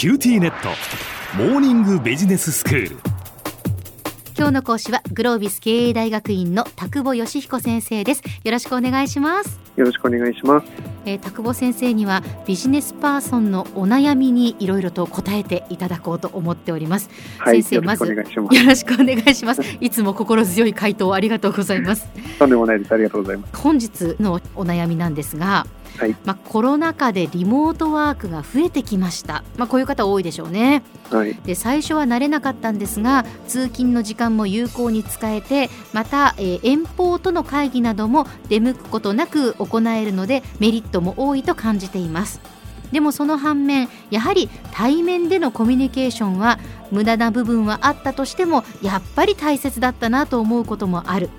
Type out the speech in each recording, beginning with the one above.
QTnet。モーニングビジネススクール。今日の講師はグロービス経営大学院の田久保義彦先生です。よろしくお願いします。よろしくお願いします、えー、田久保先生にはビジネスパーソンのお悩みにいろいろと答えていただこうと思っております、はい、先生まずよろしくお願いします。いつも心強い回答ありがとうございます。とんでもないです。ありがとうございます。本日のお悩みなんですがはい、まあ、コロナ禍でリモートワークが増えてきました、まあ、こういう方多いでしょうね、はい、で最初は慣れなかったんですが通勤の時間も有効に使えてまた、えー、遠方との会議なども出向くことなく行えるのでメリットも多いと感じています。でもその反面やはり対面でのコミュニケーションは無駄な部分はあったとしてもやっぱり大切だったなと思うこともある。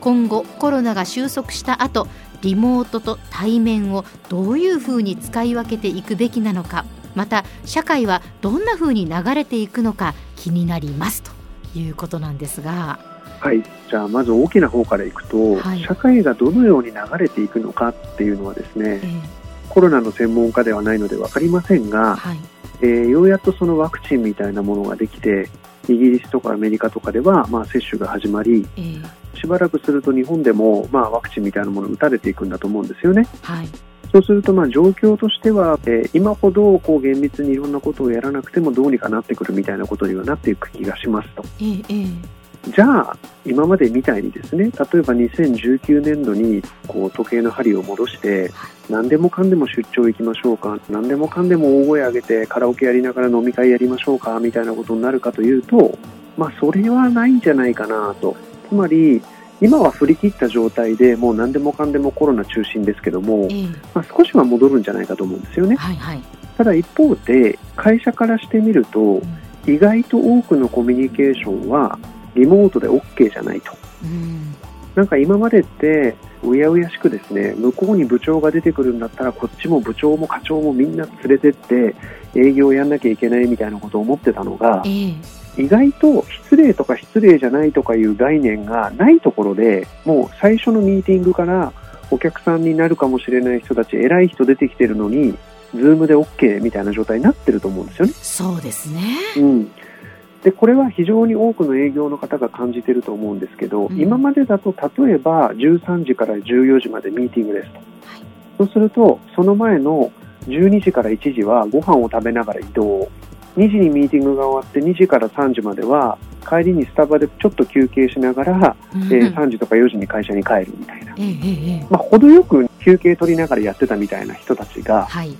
今後コロナが収束した後リモートと対面をどういうふうに使い分けていくべきなのかまた社会はどんなふうに流れていくのか気になりますということなんですが。はい、じゃあまず大きな方からいくと、はい、社会がどのように流れていくのかっていうのはですね、えー、コロナの専門家ではないので分かりませんが、はい、えー、ようやっとそのワクチンみたいなものができてイギリスとかアメリカとかでは、まあ、接種が始まり、えーしばらくすると日本でも、まあ、ワクチンみたいなものを打たれていくんだと思うんですよね。はいそうするとまあ状況としては、えー、今ほどこう厳密にいろんなことをやらなくてもどうにかなってくるみたいなことにはなっていく気がしますと。えー、じゃあ今までみたいにですね例えば2019年度にこう時計の針を戻して何でもかんでも出張行きましょうか何でもかんでも大声上げてカラオケやりながら飲み会やりましょうかみたいなことになるかというと、まあ、それはないんじゃないかなと。つまり今は振り切った状態でもう何でもかんでもコロナ中心ですけども、えー、まあ、少しは戻るんじゃないかと思うんですよね。はいはい、ただ一方で会社からしてみると、うん、意外と多くのコミュニケーションはリモートで OK じゃないと。うん、なんか今までってうやうやしくですね向こうに部長が出てくるんだったらこっちも部長も課長もみんな連れてって営業やんなきゃいけないみたいなことを思ってたのが、えー意外と失礼とか失礼じゃないとかいう概念がないところでもう最初のミーティングからお客さんになるかもしれない人たち偉い人出てきてるのに Zoom で OK みたいな状態になってると思うんですよね。そうですね、うん、でこれは非常に多くの営業の方が感じてると思うんですけど、うん、今までだと例えば13時から14時までミーティングですと、はい、そうするとその前の12時から1時はご飯を食べながら移動。2時にミーティングが終わって2時から3時までは帰りにスタバでちょっと休憩しながら、うん、えー、3時とか4時に会社に帰るみたいな、えー、まあ、程よく休憩取りながらやってたみたいな人たちが、はい、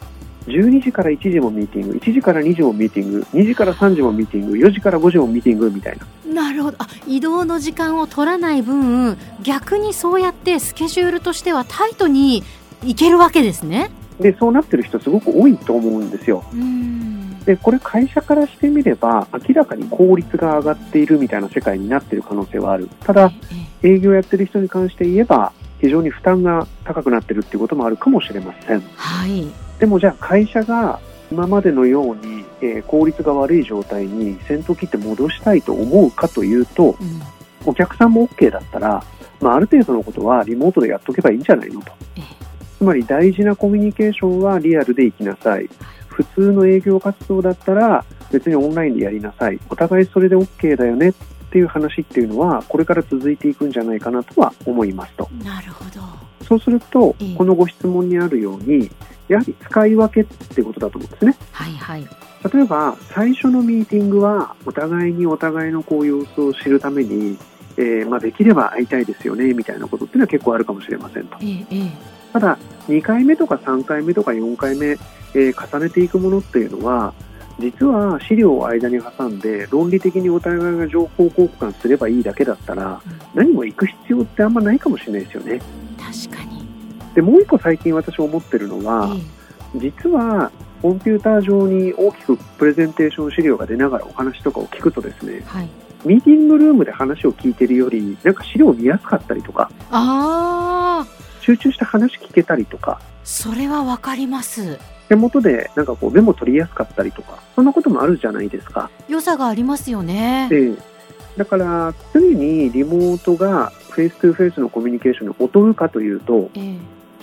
12時から1時もミーティング1時から2時もミーティング2時から3時もミーティング4時から5時もミーティングみたいな。なるほどあ移動の時間を取らない分逆にそうやってスケジュールとしてはタイトにいけるわけですね。でそうなってる人すごく多いと思うんですよ。うんでこれ会社からしてみれば明らかに効率が上がっているみたいな世界になっている可能性はあるただ営業やってる人に関して言えば非常に負担が高くなっているっていうこともあるかもしれません、はい、でもじゃあ会社が今までのように、えー、効率が悪い状態に先頭切って戻したいと思うかというと、うん、お客さんも OK だったら、まあ、ある程度のことはリモートでやっとけばいいんじゃないのと、つまり大事なコミュニケーションはリアルで行きなさい。普通の営業活動だったら別にオンラインでやりなさい。お互いそれで OK だよねっていう話っていうのはこれから続いていくんじゃないかなとは思いますと。なるほど。そうすると、このご質問にあるようにやはり使い分けってことだと思うんですね。はいはい、例えば最初のミーティングはお互いにお互いのこう様子を知るために、えー、まあ、できれば会いたいですよねみたいなことっていうのは結構あるかもしれませんと。ええ、ただ2回目とか3回目とか4回目えー、重ねていくものっていうのは実は資料を間に挟んで論理的にお互いが情報交換すればいいだけだったら、うん、何も行く必要ってあんまないかもしれないですよね。確かにでもう一個最近私思ってるのは、えー、実はコンピューター上に大きくプレゼンテーション資料が出ながらお話とかを聞くとですね、はい、ミーティングルームで話を聞いてるよりなんか資料見やすかったりとかあ集中して話聞けたりとか。それはわかります。手元でなんかこうメモ取りやすかったりとかそんなこともあるじゃないですか。良さがありますよね、えー、だから常にリモートがフェイス2フェイスのコミュニケーションに劣るかというと、えー、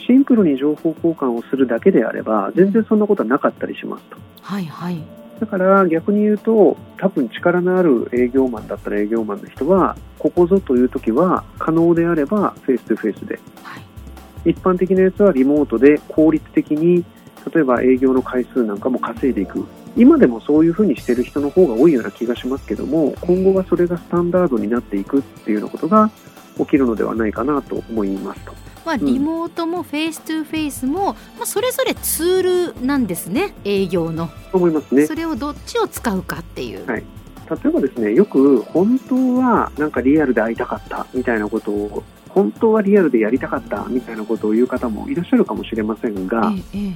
シンプルに情報交換をするだけであれば全然そんなことはなかったりしますと。はいはい。だから逆に言うと多分力のある営業マンだったら営業マンの人はここぞという時は可能であればフェイス2フェイスで、はい、一般的なやつはリモートで効率的に例えば営業の回数なんかも稼いでいく今でもそういうふうにしてる人の方が多いような気がしますけども今後はそれがスタンダードになっていくっていうようなことが起きるのではないかなと思いますと。まあ、リモートもフェイス2フェイスも、まあ、それぞれツールなんですね営業の。思いますね。それをどっちを使うかっていう。はい例えばですねよく本当はなんかリアルで会いたかったみたいなことを本当はリアルでやりたかったみたいなことを言う方もいらっしゃるかもしれませんが、ええ、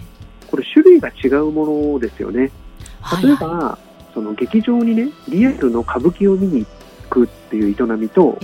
これ種類が違うものですよね。例えば、はい。はい、その劇場にねリアルの歌舞伎を見に行くっていう営みと、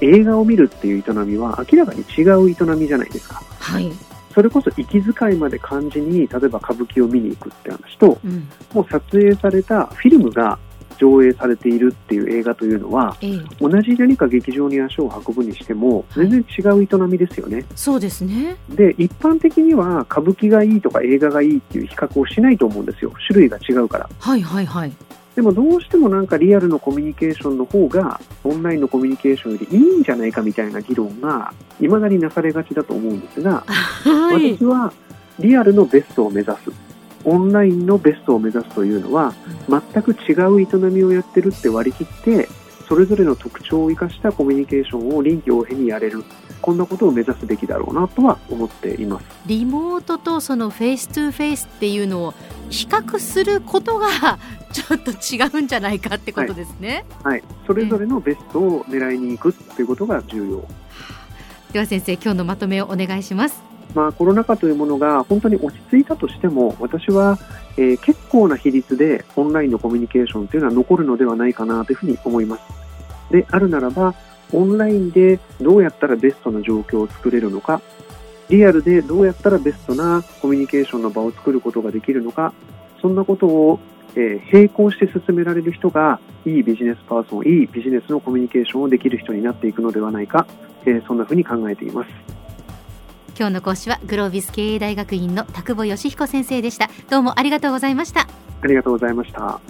え、映画を見るっていう営みは明らかに違う営みじゃないですか。はい。それこそ息遣いまで感じに例えば歌舞伎を見に行くって話と、うん、もう撮影されたフィルムが上映されているっていう映画というのは、ええ、同じ何か劇場に足を運ぶにしても全然違う営みですよね。はい、そうですね。で一般的には歌舞伎がいいとか映画がいいっていう比較をしないと思うんですよ。種類が違うから。はいはいはい。でもどうしてもなんかリアルのコミュニケーションの方がオンラインのコミュニケーションよりいいんじゃないかみたいな議論がいまだになされがちだと思うんですが、はい、私はリアルのベストを目指すオンラインのベストを目指すというのは全く違う営みをやってるって割り切ってそれぞれの特徴を生かしたコミュニケーションを臨機応変にやれる。こんなことを目指すべきだろうなとは思っています。リモートとそのフェイス2フェイスっていうのを比較することが ちょっと違うんじゃないかってことですね、はい、はい、それぞれのベストを狙いに行くということが重要、では先生今日のまとめをお願いしますまあ、コロナ禍というものが本当に落ち着いたとしても私は、えー、結構な比率でオンラインのコミュニケーションというのは残るのではないかなというふうに思います。であるならばオンラインでどうやったらベストな状況を作れるのかリアルでどうやったらベストなコミュニケーションの場を作ることができるのかそんなことを、え、並行して進められる人がいいビジネスパーソンいいビジネスのコミュニケーションをできる人になっていくのではないか、え、そんなふうに考えています。今日の講師はグロービス経営大学院の田久保義彦先生でした。どうもありがとうございました。ありがとうございました。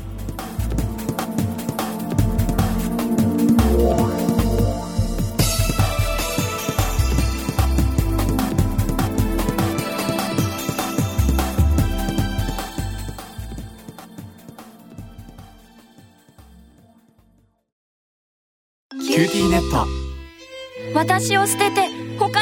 QTnet。私を捨てて他に